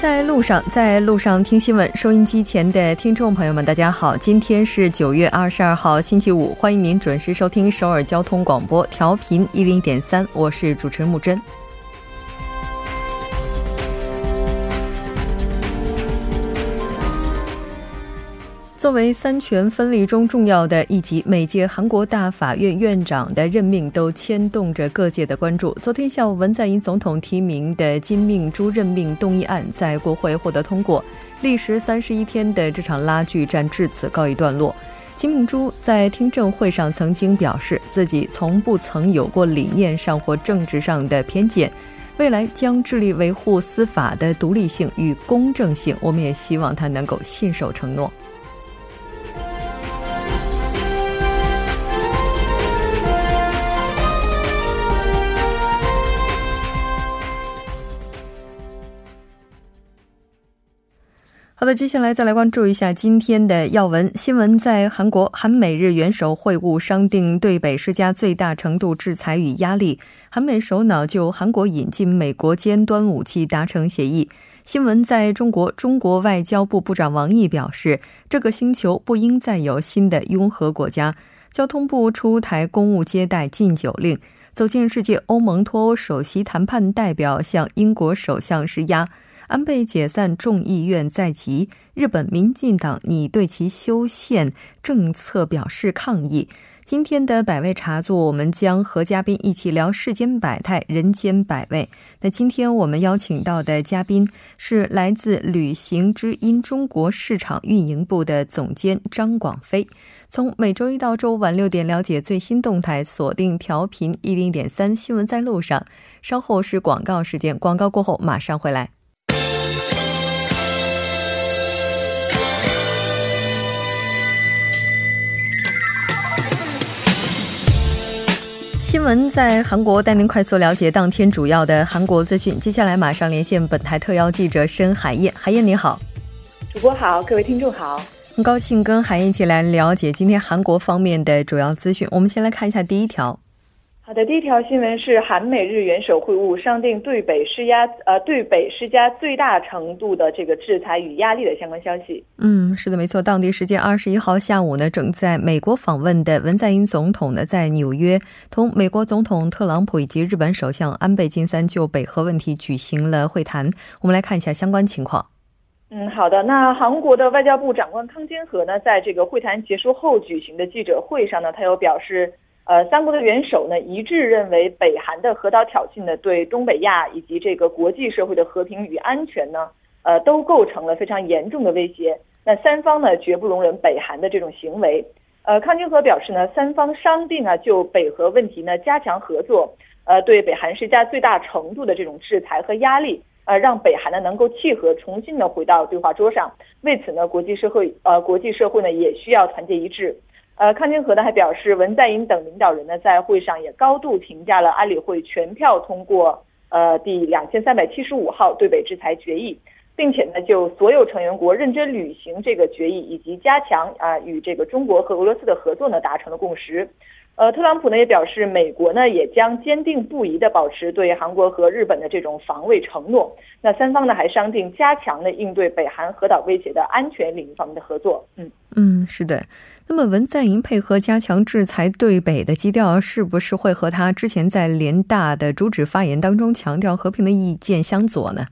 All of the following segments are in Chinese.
在路上，在路上听新闻。收音机前的听众朋友们，大家好，今天是九月二十二号，星期五，欢迎您准时收听首尔交通广播，调频一零点三，我是主持人木真。作为三权分立中重要的一级，每届韩国大法院院长的任命都牵动着各界的关注。昨天下午，文在寅总统提名的金命珠任命动议案在国会获得通过，历时三十一天的这场拉锯战至此告一段落。金命珠在听证会上曾经表示，自己从不曾有过理念上或政治上的偏见，未来将致力维护司法的独立性与公正性。我们也希望他能够信守承诺。的，接下来再来关注一下今天的要闻新闻。在韩国，韩美日元首会晤商定对北施加最大程度制裁与压力。韩美首脑就韩国引进美国尖端武器达成协议。新闻在中国，中国外交部部长王毅表示，这个星球不应再有新的拥核国家。交通部出台公务接待禁酒令。走进世界，欧盟脱欧首席谈判代表向英国首相施压。安倍解散众议院在即，日本民进党拟对其修宪政策表示抗议。今天的百味茶座，我们将和嘉宾一起聊世间百态，人间百味。那今天我们邀请到的嘉宾是来自旅行之音中国市场运营部的总监张广飞。从每周一到周五晚六点，了解最新动态，锁定调频一零点三新闻在路上。稍后是广告时间，广告过后马上回来。闻在韩国，带您快速了解当天主要的韩国资讯。接下来马上连线本台特邀记者申海燕，海燕你好，主播好，各位听众好，很高兴跟海燕一起来了解今天韩国方面的主要资讯。我们先来看一下第一条。好的，第一条新闻是韩美日元首会晤，商定对北施压，呃，对北施加最大程度的这个制裁与压力的相关消息。嗯，是的，没错。当地时间二十一号下午呢，正在美国访问的文在寅总统呢，在纽约同美国总统特朗普以及日本首相安倍晋三就北核问题举行了会谈。我们来看一下相关情况。嗯，好的。那韩国的外交部长官康坚和呢，在这个会谈结束后举行的记者会上呢，他又表示。呃，三国的元首呢一致认为，北韩的核岛挑衅呢，对东北亚以及这个国际社会的和平与安全呢，呃，都构成了非常严重的威胁。那三方呢，绝不容忍北韩的这种行为。呃，康金和表示呢，三方商定啊，就北核问题呢加强合作，呃，对北韩施加最大程度的这种制裁和压力，呃，让北韩呢能够契合，重新的回到对话桌上。为此呢，国际社会呃，国际社会呢也需要团结一致。呃，康金和呢还表示，文在寅等领导人呢在会上也高度评价了安理会全票通过呃第两千三百七十五号对北制裁决议，并且呢就所有成员国认真履行这个决议以及加强啊与这个中国和俄罗斯的合作呢达成了共识。呃，特朗普呢也表示，美国呢也将坚定不移地保持对韩国和日本的这种防卫承诺。那三方呢还商定加强了应对北韩核岛威胁的安全领域方面的合作。嗯嗯，是的。那么文在寅配合加强制裁对北的基调，是不是会和他之前在联大的主旨发言当中强调和平的意见相左呢？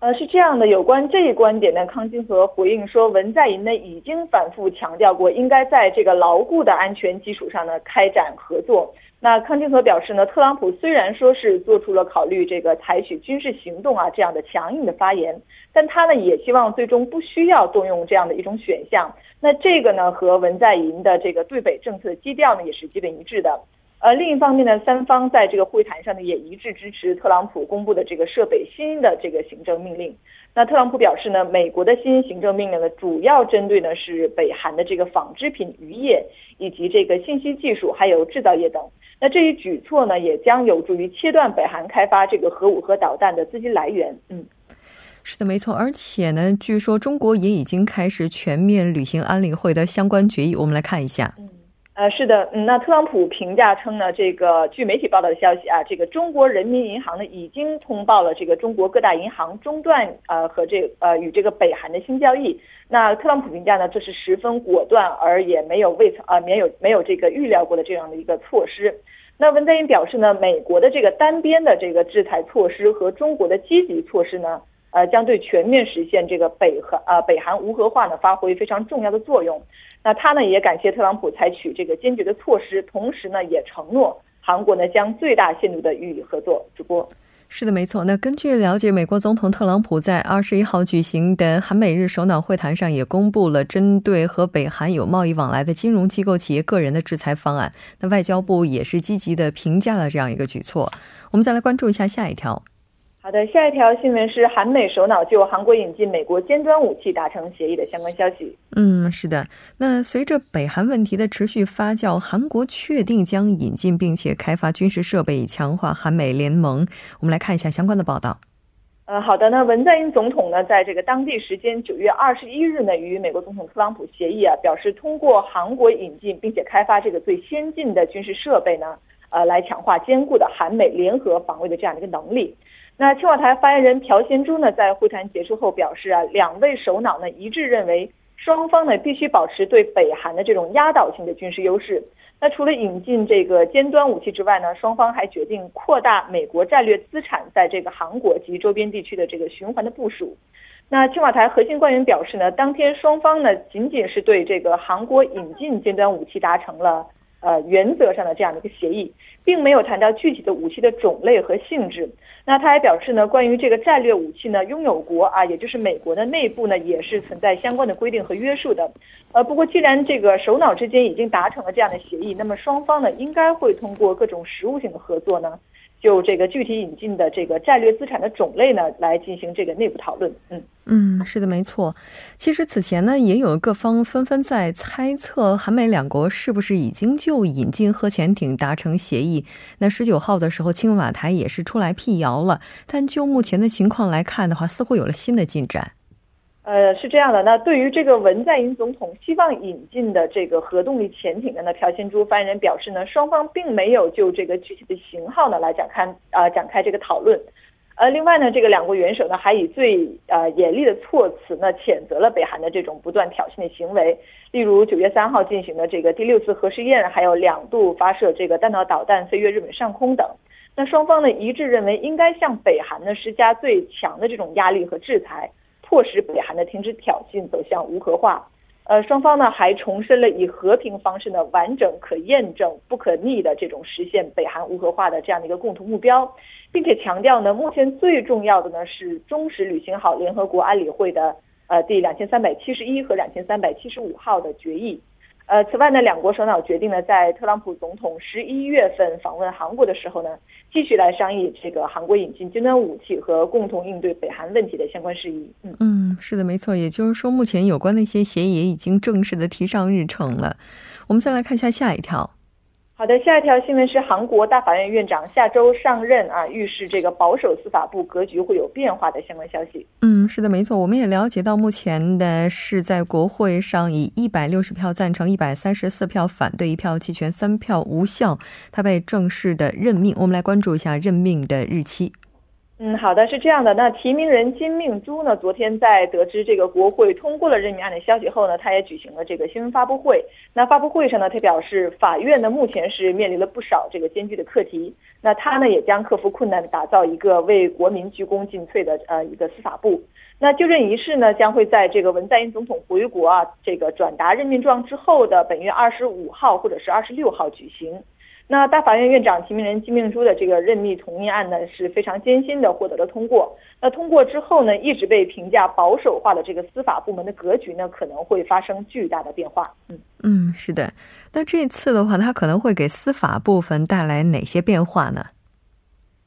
呃，是这样的，有关这一观点呢，康金和回应说，文在寅呢已经反复强调过，应该在这个牢固的安全基础上呢开展合作。那康金和表示呢，特朗普虽然说是做出了考虑这个采取军事行动啊这样的强硬的发言，但他呢也希望最终不需要动用这样的一种选项。那这个呢和文在寅的这个对北政策基调呢也是基本一致的。呃，另一方面呢，三方在这个会谈上呢也一致支持特朗普公布的这个设北新的这个行政命令。那特朗普表示呢，美国的新行政命令呢主要针对呢是北韩的这个纺织品、渔业以及这个信息技术还有制造业等。那这一举措呢，也将有助于切断北韩开发这个核武和导弹的资金来源。嗯，是的，没错。而且呢，据说中国也已经开始全面履行安理会的相关决议。我们来看一下。嗯。呃，是的，嗯，那特朗普评价称呢，这个据媒体报道的消息啊，这个中国人民银行呢已经通报了这个中国各大银行中断呃和这呃与这个北韩的新交易。那特朗普评价呢，这是十分果断而也没有未曾啊没有没有这个预料过的这样的一个措施。那文在寅表示呢，美国的这个单边的这个制裁措施和中国的积极措施呢，呃，将对全面实现这个北韩啊北韩无核化呢发挥非常重要的作用。那他呢也感谢特朗普采取这个坚决的措施，同时呢也承诺韩国呢将最大限度的予以合作。主播是的，没错。那根据了解，美国总统特朗普在二十一号举行的韩美日首脑会谈上也公布了针对和北韩有贸易往来的金融机构、企业、个人的制裁方案。那外交部也是积极的评价了这样一个举措。我们再来关注一下下一条。好的，下一条新闻是韩美首脑就韩国引进美国尖端武器达成协议的相关消息。嗯，是的。那随着北韩问题的持续发酵，韩国确定将引进并且开发军事设备，以强化韩美联盟。我们来看一下相关的报道。呃，好的。那文在寅总统呢，在这个当地时间九月二十一日呢，与美国总统特朗普协议啊，表示通过韩国引进并且开发这个最先进的军事设备呢，呃，来强化坚固的韩美联合防卫的这样的一个能力。那青瓦台发言人朴贤珠呢，在会谈结束后表示啊，两位首脑呢一致认为，双方呢必须保持对北韩的这种压倒性的军事优势。那除了引进这个尖端武器之外呢，双方还决定扩大美国战略资产在这个韩国及周边地区的这个循环的部署。那青瓦台核心官员表示呢，当天双方呢仅仅是对这个韩国引进尖端武器达成了。呃，原则上的这样的一个协议，并没有谈到具体的武器的种类和性质。那他还表示呢，关于这个战略武器呢，拥有国啊，也就是美国的内部呢，也是存在相关的规定和约束的。呃，不过既然这个首脑之间已经达成了这样的协议，那么双方呢，应该会通过各种实物性的合作呢。就这个具体引进的这个战略资产的种类呢，来进行这个内部讨论。嗯嗯，是的，没错。其实此前呢，也有各方纷纷在猜测，韩美两国是不是已经就引进核潜艇达成协议。那十九号的时候，青瓦台也是出来辟谣了。但就目前的情况来看的话，似乎有了新的进展。呃，是这样的。那对于这个文在寅总统希望引进的这个核动力潜艇的呢，朴贤珠发言人表示呢，双方并没有就这个具体的型号呢来展开啊展开这个讨论。呃，另外呢，这个两国元首呢还以最呃严厉的措辞呢谴责了北韩的这种不断挑衅的行为，例如九月三号进行的这个第六次核试验，还有两度发射这个弹道导弹飞越日本上空等。那双方呢一致认为应该向北韩呢施加最强的这种压力和制裁。迫使北韩呢停止挑衅，走向无核化。呃，双方呢还重申了以和平方式呢完整、可验证、不可逆的这种实现北韩无核化的这样的一个共同目标，并且强调呢，目前最重要的呢是忠实履行好联合国安理会的呃第两千三百七十一和两千三百七十五号的决议。呃，此外呢，两国首脑决定呢，在特朗普总统十一月份访问韩国的时候呢，继续来商议这个韩国引进尖端武器和共同应对北韩问题的相关事宜。嗯嗯，是的，没错。也就是说，目前有关的一些协议也已经正式的提上日程了。我们再来看一下下一条。好的，下一条新闻是韩国大法院院长下周上任啊，预示这个保守司法部格局会有变化的相关消息。嗯，是的，没错，我们也了解到，目前的是在国会上以一百六十票赞成、一百三十四票反对、一票弃权、三票无效，他被正式的任命。我们来关注一下任命的日期。嗯，好的，是这样的。那提名人金命洙呢，昨天在得知这个国会通过了任命案的消息后呢，他也举行了这个新闻发布会。那发布会上呢，他表示，法院呢目前是面临了不少这个艰巨的课题。那他呢也将克服困难，打造一个为国民鞠躬尽瘁的呃一个司法部。那就任仪式呢，将会在这个文在寅总统回国啊，这个转达任命状之后的本月二十五号或者是二十六号举行。那大法院院长提名人金命珠的这个任命同意案呢，是非常艰辛的获得了通过。那通过之后呢，一直被评价保守化的这个司法部门的格局呢，可能会发生巨大的变化。嗯嗯，是的。那这次的话，它可能会给司法部分带来哪些变化呢？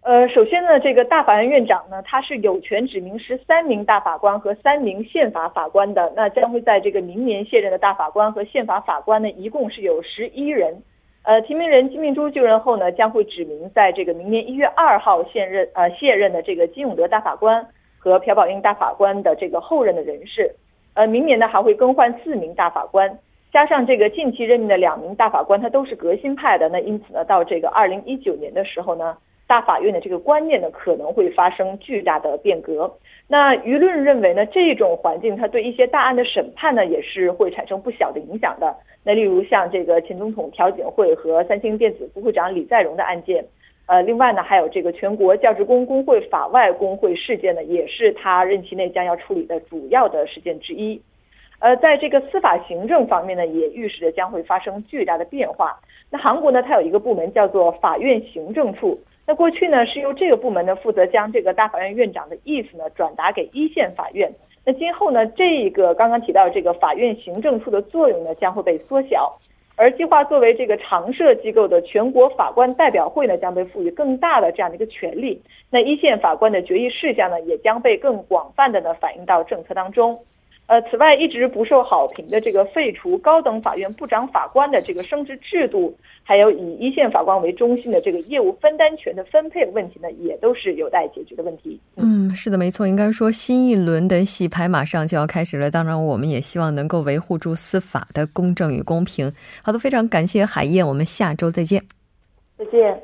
呃，首先呢，这个大法院院长呢，他是有权指明十三名大法官和三名宪法法官的。那将会在这个明年卸任的大法官和宪法法官呢，一共是有十一人。呃，提名人金明珠就任后呢，将会指明在这个明年一月二号现任呃卸任的这个金永德大法官和朴宝英大法官的这个后任的人士。呃，明年呢还会更换四名大法官，加上这个近期任命的两名大法官，他都是革新派的，那因此呢，到这个二零一九年的时候呢，大法院的这个观念呢可能会发生巨大的变革。那舆论认为呢，这种环境它对一些大案的审判呢也是会产生不小的影响的。那例如像这个前总统朴槿惠和三星电子副会长李在镕的案件，呃，另外呢还有这个全国教职工工会法外工会事件呢，也是他任期内将要处理的主要的事件之一。呃，在这个司法行政方面呢，也预示着将会发生巨大的变化。那韩国呢，它有一个部门叫做法院行政处。那过去呢，是由这个部门呢负责将这个大法院院长的意思呢转达给一线法院。那今后呢，这个刚刚提到这个法院行政处的作用呢将会被缩小，而计划作为这个常设机构的全国法官代表会呢将被赋予更大的这样的一个权利。那一线法官的决议事项呢也将被更广泛的呢反映到政策当中。呃，此外，一直不受好评的这个废除高等法院部长法官的这个升职制度，还有以一线法官为中心的这个业务分担权的分配问题呢，也都是有待解决的问题。嗯，是的，没错，应该说新一轮的洗牌马上就要开始了。当然，我们也希望能够维护住司法的公正与公平。好的，非常感谢海燕，我们下周再见。再见。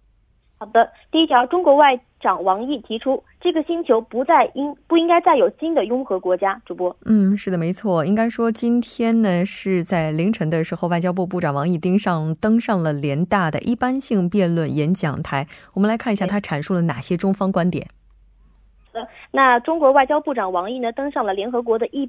好的，第一条，中国外长王毅提出，这个星球不再应不应该再有新的拥核国家。主播，嗯，是的，没错，应该说今天呢是在凌晨的时候，外交部部长王毅登上登上了联大的一般性辩论演讲台。我们来看一下他阐述了哪些中方观点。呃，那中国外交部长王毅呢登上了联合国的一。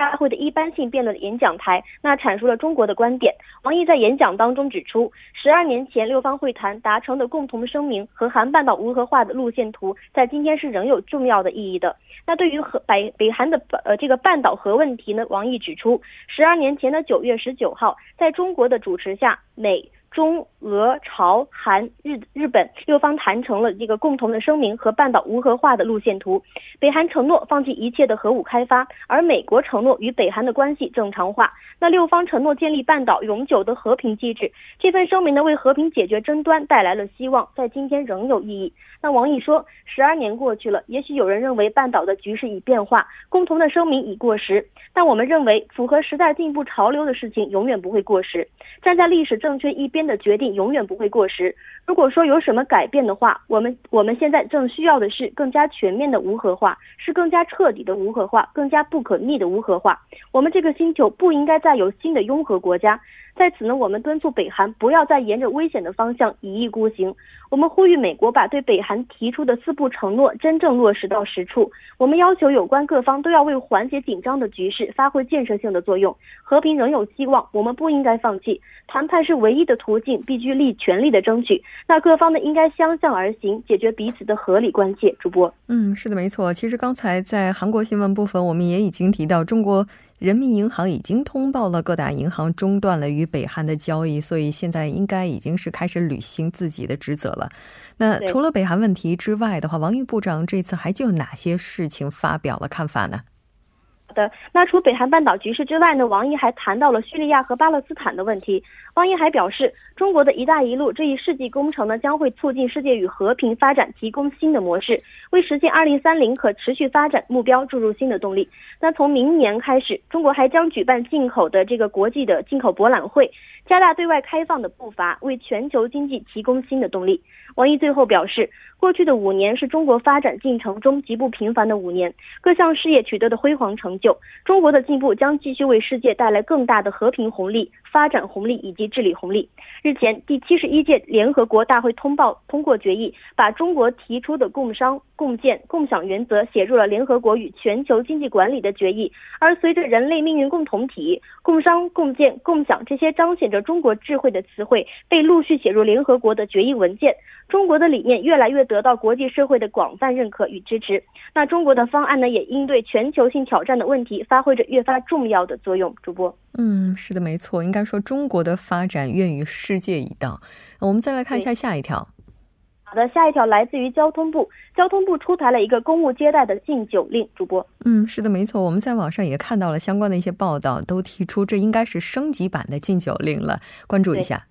大会的一般性辩论的演讲台，那阐述了中国的观点。王毅在演讲当中指出，十二年前六方会谈达成的共同声明和韩半岛无核化的路线图，在今天是仍有重要的意义的。那对于和北北韩的呃这个半岛核问题呢，王毅指出，十二年前的九月十九号，在中国的主持下，美。中俄朝韩日日本六方谈成了这个共同的声明和半岛无核化的路线图。北韩承诺放弃一切的核武开发，而美国承诺与北韩的关系正常化。那六方承诺建立半岛永久的和平机制。这份声明呢，为和平解决争端带来了希望，在今天仍有意义。那王毅说，十二年过去了，也许有人认为半岛的局势已变化，共同的声明已过时，但我们认为符合时代进步潮流的事情永远不会过时。站在历史正确一边的决定永远不会过时。如果说有什么改变的话，我们我们现在正需要的是更加全面的无核化，是更加彻底的无核化，更加不可逆的无核化。我们这个星球不应该再有新的拥核国家。在此呢，我们敦促北韩不要再沿着危险的方向一意孤行。我们呼吁美国把对北韩提出的四不承诺真正落实到实处。我们要求有关各方都要为缓解紧张的局势发挥建设性的作用。和平仍有希望，我们不应该放弃。谈判是唯一的途径，必须力全力的争取。那各方呢，应该相向而行，解决彼此的合理关切。主播，嗯，是的，没错。其实刚才在韩国新闻部分，我们也已经提到中国。人民银行已经通报了各大银行中断了与北韩的交易，所以现在应该已经是开始履行自己的职责了。那除了北韩问题之外的话，王毅部长这次还就哪些事情发表了看法呢？好的，那除北韩半岛局势之外呢，王毅还谈到了叙利亚和巴勒斯坦的问题。王毅还表示，中国的一带一路这一世纪工程呢，将会促进世界与和平发展提供新的模式，为实现二零三零可持续发展目标注入新的动力。那从明年开始，中国还将举办进口的这个国际的进口博览会，加大对外开放的步伐，为全球经济提供新的动力。王毅最后表示，过去的五年是中国发展进程中极不平凡的五年，各项事业取得的辉煌成就。中国的进步将继续为世界带来更大的和平红利、发展红利以及治理红利。日前，第七十一届联合国大会通报通过决议，把中国提出的共商共建共享原则写入了联合国与全球经济管理的决议。而随着人类命运共同体、共商共建共享这些彰显着中国智慧的词汇被陆续写入联合国的决议文件，中国的理念越来越得到国际社会的广泛认可与支持。那中国的方案呢，也应对全球性挑战的问题发挥着越发重要的作用。主播，嗯，是的，没错，应该说中国的发展愿与世界一道。我们再来看一下下一条。好的，下一条来自于交通部，交通部出台了一个公务接待的禁酒令。主播，嗯，是的，没错，我们在网上也看到了相关的一些报道，都提出这应该是升级版的禁酒令了，关注一下。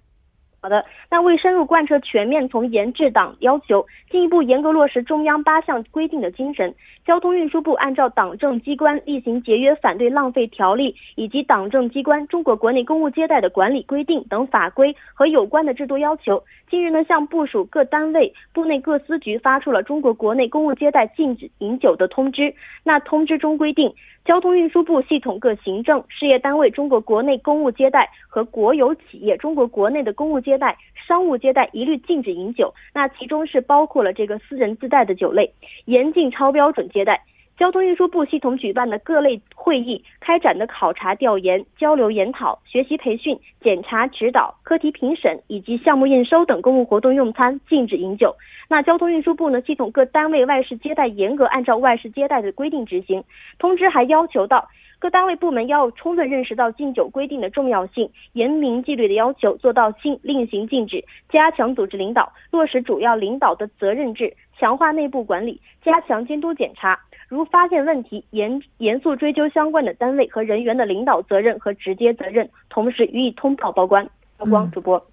好的，那为深入贯彻全面从严治党要求，进一步严格落实中央八项规定的精神，交通运输部按照党政机关厉行节约反对浪费条例以及党政机关中国国内公务接待的管理规定等法规和有关的制度要求，近日呢向部署各单位、部内各司局发出了中国国内公务接待禁止饮酒的通知。那通知中规定，交通运输部系统各行政事业单位中国国内公务接待和国有企业中国国内的公务接待、商务接待一律禁止饮酒。那其中是包括了这个私人自带的酒类，严禁超标准接待。交通运输部系统举办的各类会议、开展的考察调研、交流研讨、学习培训、检查指导、课题评审以及项目验收等公务活动用餐禁止饮酒。那交通运输部呢，系统各单位外事接待严格按照外事接待的规定执行。通知还要求到。各单位部门要充分认识到禁酒规定的重要性，严明纪律的要求，做到禁令行禁止，加强组织领导，落实主要领导的责任制，强化内部管理，加强监督检查。如发现问题，严严肃追究相关的单位和人员的领导责任和直接责任，同时予以通报报关。曝光主播，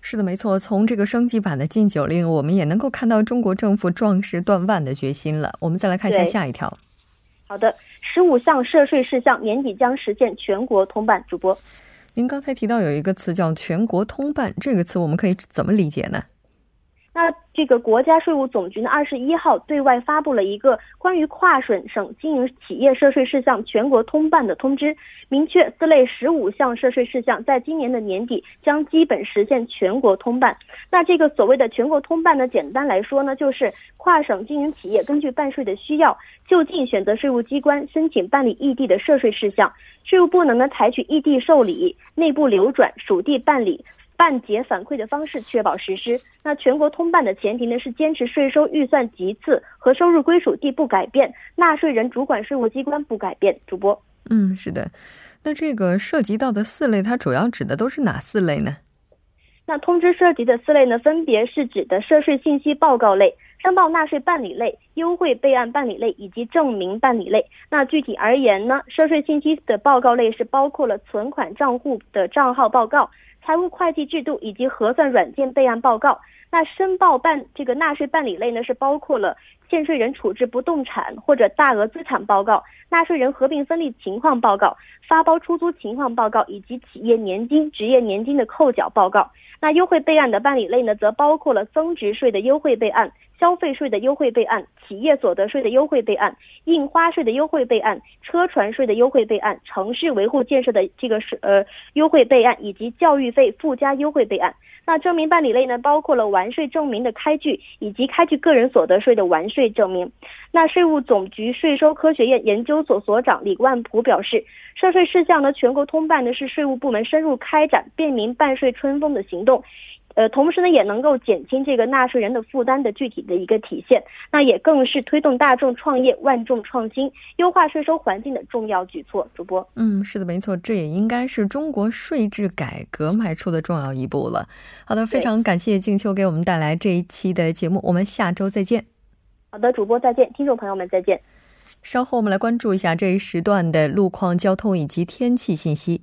是的，没错。从这个升级版的禁酒令，我们也能够看到中国政府壮士断腕的决心了。我们再来看一下下一条。好的。十五项涉税事项年底将实现全国通办。主播，您刚才提到有一个词叫“全国通办”，这个词我们可以怎么理解呢？那这个国家税务总局呢，二十一号对外发布了一个关于跨省省经营企业涉税事项全国通办的通知，明确四类十五项涉税事项在今年的年底将基本实现全国通办。那这个所谓的全国通办呢，简单来说呢，就是跨省经营企业根据办税的需要，就近选择税务机关申请办理异地的涉税事项，税务部门呢采取异地受理、内部流转、属地办理。办结反馈的方式确保实施。那全国通办的前提呢是坚持税收预算级次和收入归属地不改变，纳税人主管税务机关不改变。主播，嗯，是的。那这个涉及到的四类，它主要指的都是哪四类呢？那通知涉及的四类呢，分别是指的涉税信息报告类、申报纳税办理类、优惠备案办理类以及证明办理类。那具体而言呢，涉税信息的报告类是包括了存款账户的账号报告。财务会计制度以及核算软件备案报告。那申报办这个纳税办理类呢，是包括了欠税人处置不动产或者大额资产报告、纳税人合并分立情况报告、发包出租情况报告以及企业年金、职业年金的扣缴报告。那优惠备案的办理类呢，则包括了增值税的优惠备案。消费税的优惠备案、企业所得税的优惠备案、印花税的优惠备案、车船税的优惠备案、城市维护建设的这个是呃优惠备案，以及教育费附加优惠备案。那证明办理类呢，包括了完税证明的开具以及开具个人所得税的完税证明。那税务总局税收科学院研究所所长李万普表示，涉税事项呢全国通办呢是税务部门深入开展便民办税春风的行动。呃，同时呢，也能够减轻这个纳税人的负担的具体的一个体现，那也更是推动大众创业、万众创新、优化税收环境的重要举措。主播，嗯，是的，没错，这也应该是中国税制改革迈出的重要一步了。好的，非常感谢静秋给我们带来这一期的节目，我们下周再见。好的，主播再见，听众朋友们再见。稍后我们来关注一下这一时段的路况、交通以及天气信息。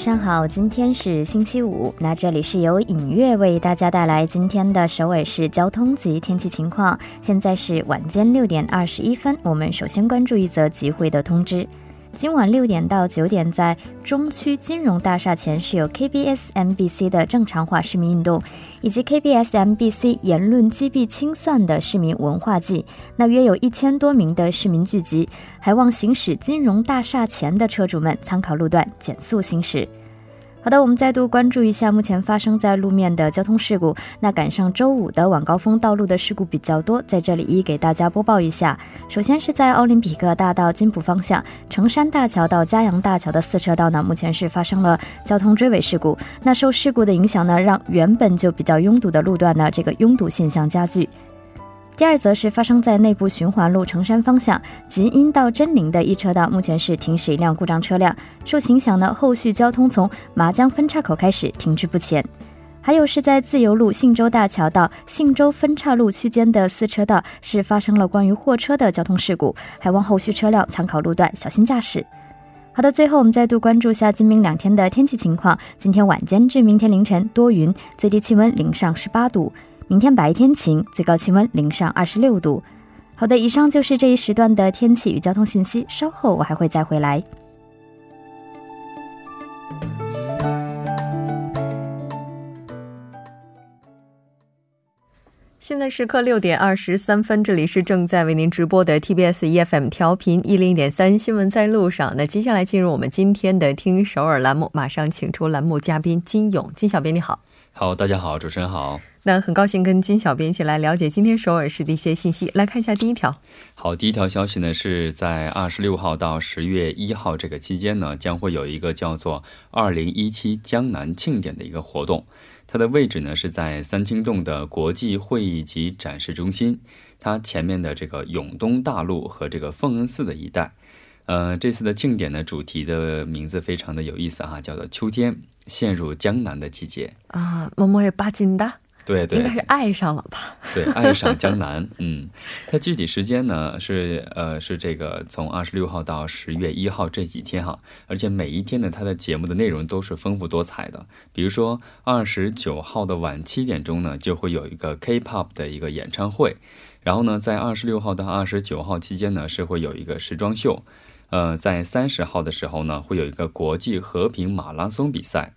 晚上好，今天是星期五，那这里是由影月为大家带来今天的首尔市交通及天气情况。现在是晚间六点二十一分，我们首先关注一则集会的通知。今晚六点到九点，在中区金融大厦前是有 KBS MBC 的正常化市民运动，以及 KBS MBC 言论击毙清算的市民文化祭。那约有一千多名的市民聚集，还望行驶金融大厦前的车主们参考路段减速行驶。好的，我们再度关注一下目前发生在路面的交通事故。那赶上周五的晚高峰，道路的事故比较多，在这里一一给大家播报一下。首先是在奥林匹克大道金浦方向，成山大桥到嘉阳大桥的四车道呢，目前是发生了交通追尾事故。那受事故的影响呢，让原本就比较拥堵的路段呢，这个拥堵现象加剧。第二则是发生在内部循环路成山方向吉阴到真陵的一车道，目前是停驶一辆故障车辆，受影响呢，后续交通从麻江分岔口开始停滞不前。还有是在自由路信州大桥到信州分岔路区间的四车道是发生了关于货车的交通事故，还望后续车辆参考路段小心驾驶。好的，最后我们再度关注下今明两天的天气情况。今天晚间至明天凌晨多云，最低气温零上十八度。明天白天晴，最高气温零上二十六度。好的，以上就是这一时段的天气与交通信息。稍后我还会再回来。现在时刻六点二十三分，这里是正在为您直播的 TBS EFM 调频一零点三新闻在路上。那接下来进入我们今天的听首尔栏目，马上请出栏目嘉宾金勇，金小编你好。好，大家好，主持人好。那很高兴跟金小编一起来了解今天首尔市的一些信息。来看一下第一条。好，第一条消息呢是在二十六号到十月一号这个期间呢，将会有一个叫做“二零一七江南庆典”的一个活动。它的位置呢是在三清洞的国际会议及展示中心，它前面的这个永东大路和这个奉恩寺的一带。呃，这次的庆典呢，主题的名字非常的有意思哈，叫做“秋天陷入江南的季节”啊，么么也巴金的。对对，应该是爱上了吧？对，爱上江南。嗯，它具体时间呢是呃是这个从二十六号到十月一号这几天哈，而且每一天呢它的节目的内容都是丰富多彩的。比如说二十九号的晚七点钟呢就会有一个 K-pop 的一个演唱会，然后呢在二十六号到二十九号期间呢是会有一个时装秀，呃在三十号的时候呢会有一个国际和平马拉松比赛。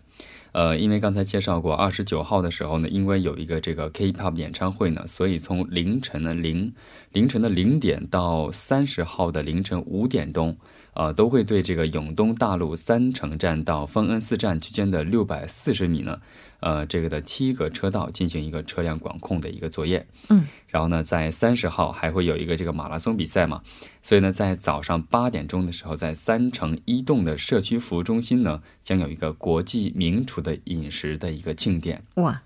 呃，因为刚才介绍过，二十九号的时候呢，因为有一个这个 K-pop 演唱会呢，所以从凌晨的零凌晨的零点到三十号的凌晨五点钟，呃，都会对这个永东大路三城站到丰恩寺站区间的六百四十米呢。呃，这个的七个车道进行一个车辆管控的一个作业，嗯，然后呢，在三十号还会有一个这个马拉松比赛嘛，所以呢，在早上八点钟的时候，在三城一栋的社区服务中心呢，将有一个国际名厨的饮食的一个庆典，哇。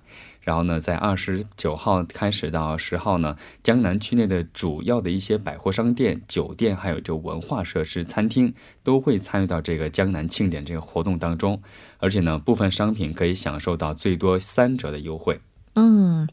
然后呢，在二十九号开始到十号呢，江南区内的主要的一些百货商店、酒店，还有这文化设施、餐厅，都会参与到这个江南庆典这个活动当中。而且呢，部分商品可以享受到最多三折的优惠。嗯。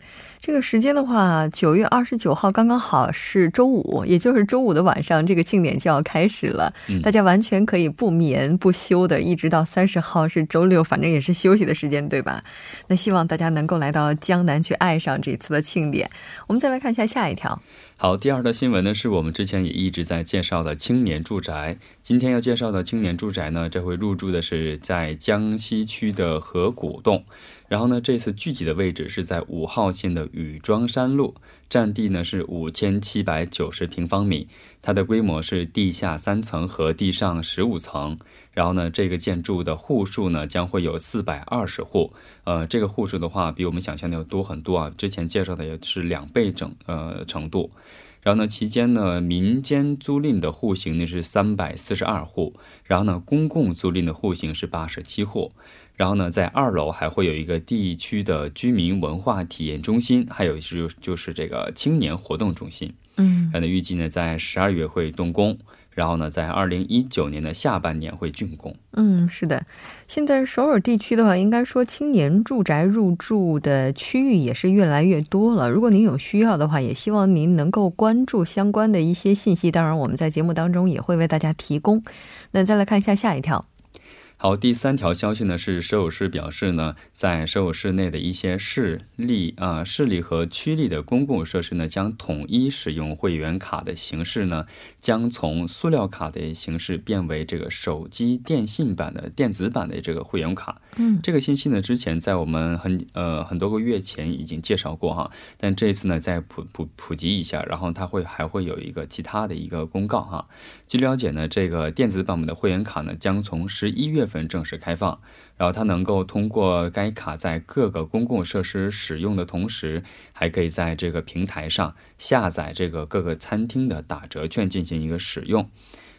这个时间的话，九月二十九号刚刚好是周五，也就是周五的晚上，这个庆典就要开始了。大家完全可以不眠不休的，一直到三十号是周六，反正也是休息的时间，对吧？那希望大家能够来到江南去爱上这次的庆典。我们再来看一下下一条。好，第二条新闻呢，是我们之前也一直在介绍的青年住宅。今天要介绍的青年住宅呢，这回入住的是在江西区的河谷洞。然后呢，这次具体的位置是在五号线的禹庄山路，占地呢是五千七百九十平方米，它的规模是地下三层和地上十五层。然后呢，这个建筑的户数呢将会有四百二十户，呃，这个户数的话比我们想象的要多很多啊，之前介绍的也是两倍整呃程度。然后呢，期间呢，民间租赁的户型呢是三百四十二户，然后呢，公共租赁的户型是八十七户。然后呢，在二楼还会有一个地区的居民文化体验中心，还有是就是这个青年活动中心。嗯，然后预计呢在十二月会动工，然后呢在二零一九年的下半年会竣工。嗯，是的，现在首尔地区的话，应该说青年住宅入住的区域也是越来越多了。如果您有需要的话，也希望您能够关注相关的一些信息。当然，我们在节目当中也会为大家提供。那再来看一下下一条。好，第三条消息呢是首尔市表示呢，在首尔市内的一些市立啊市立和区立的公共设施呢，将统一使用会员卡的形式呢，将从塑料卡的形式变为这个手机电信版的电子版的这个会员卡。嗯，这个信息呢，之前在我们很呃很多个月前已经介绍过哈，但这一次呢再普普普及一下，然后它会还会有一个其他的一个公告哈。据了解呢，这个电子版本的会员卡呢，将从十一月份。正式开放，然后它能够通过该卡在各个公共设施使用的同时，还可以在这个平台上下载这个各个餐厅的打折券进行一个使用。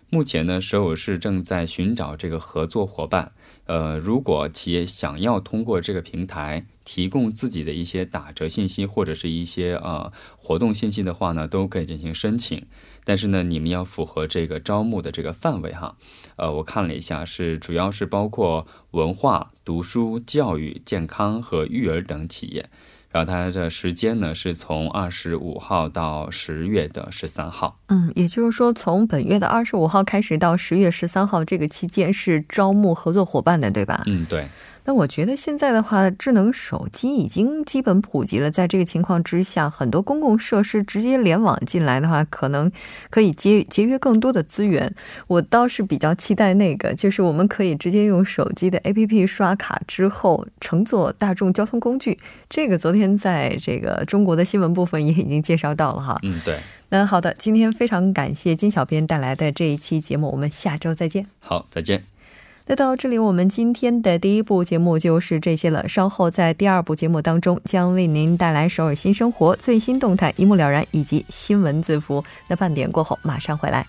目前呢，首尔市正在寻找这个合作伙伴。呃，如果企业想要通过这个平台提供自己的一些打折信息或者是一些呃活动信息的话呢，都可以进行申请。但是呢，你们要符合这个招募的这个范围哈。呃，我看了一下，是主要是包括文化、读书、教育、健康和育儿等企业。然后它的时间呢，是从二十五号到十月的十三号。嗯，也就是说，从本月的二十五号开始到十月十三号这个期间是招募合作伙伴的，对吧？嗯，对。那我觉得现在的话，智能手机已经基本普及了。在这个情况之下，很多公共设施直接联网进来的话，可能可以节节约更多的资源。我倒是比较期待那个，就是我们可以直接用手机的 APP 刷卡之后乘坐大众交通工具。这个昨天在这个中国的新闻部分也已经介绍到了哈。嗯，对。那好的，今天非常感谢金小编带来的这一期节目，我们下周再见。好，再见。那到这里，我们今天的第一部节目就是这些了。稍后在第二部节目当中，将为您带来首尔新生活最新动态，一目了然，以及新闻字符。那半点过后马上回来。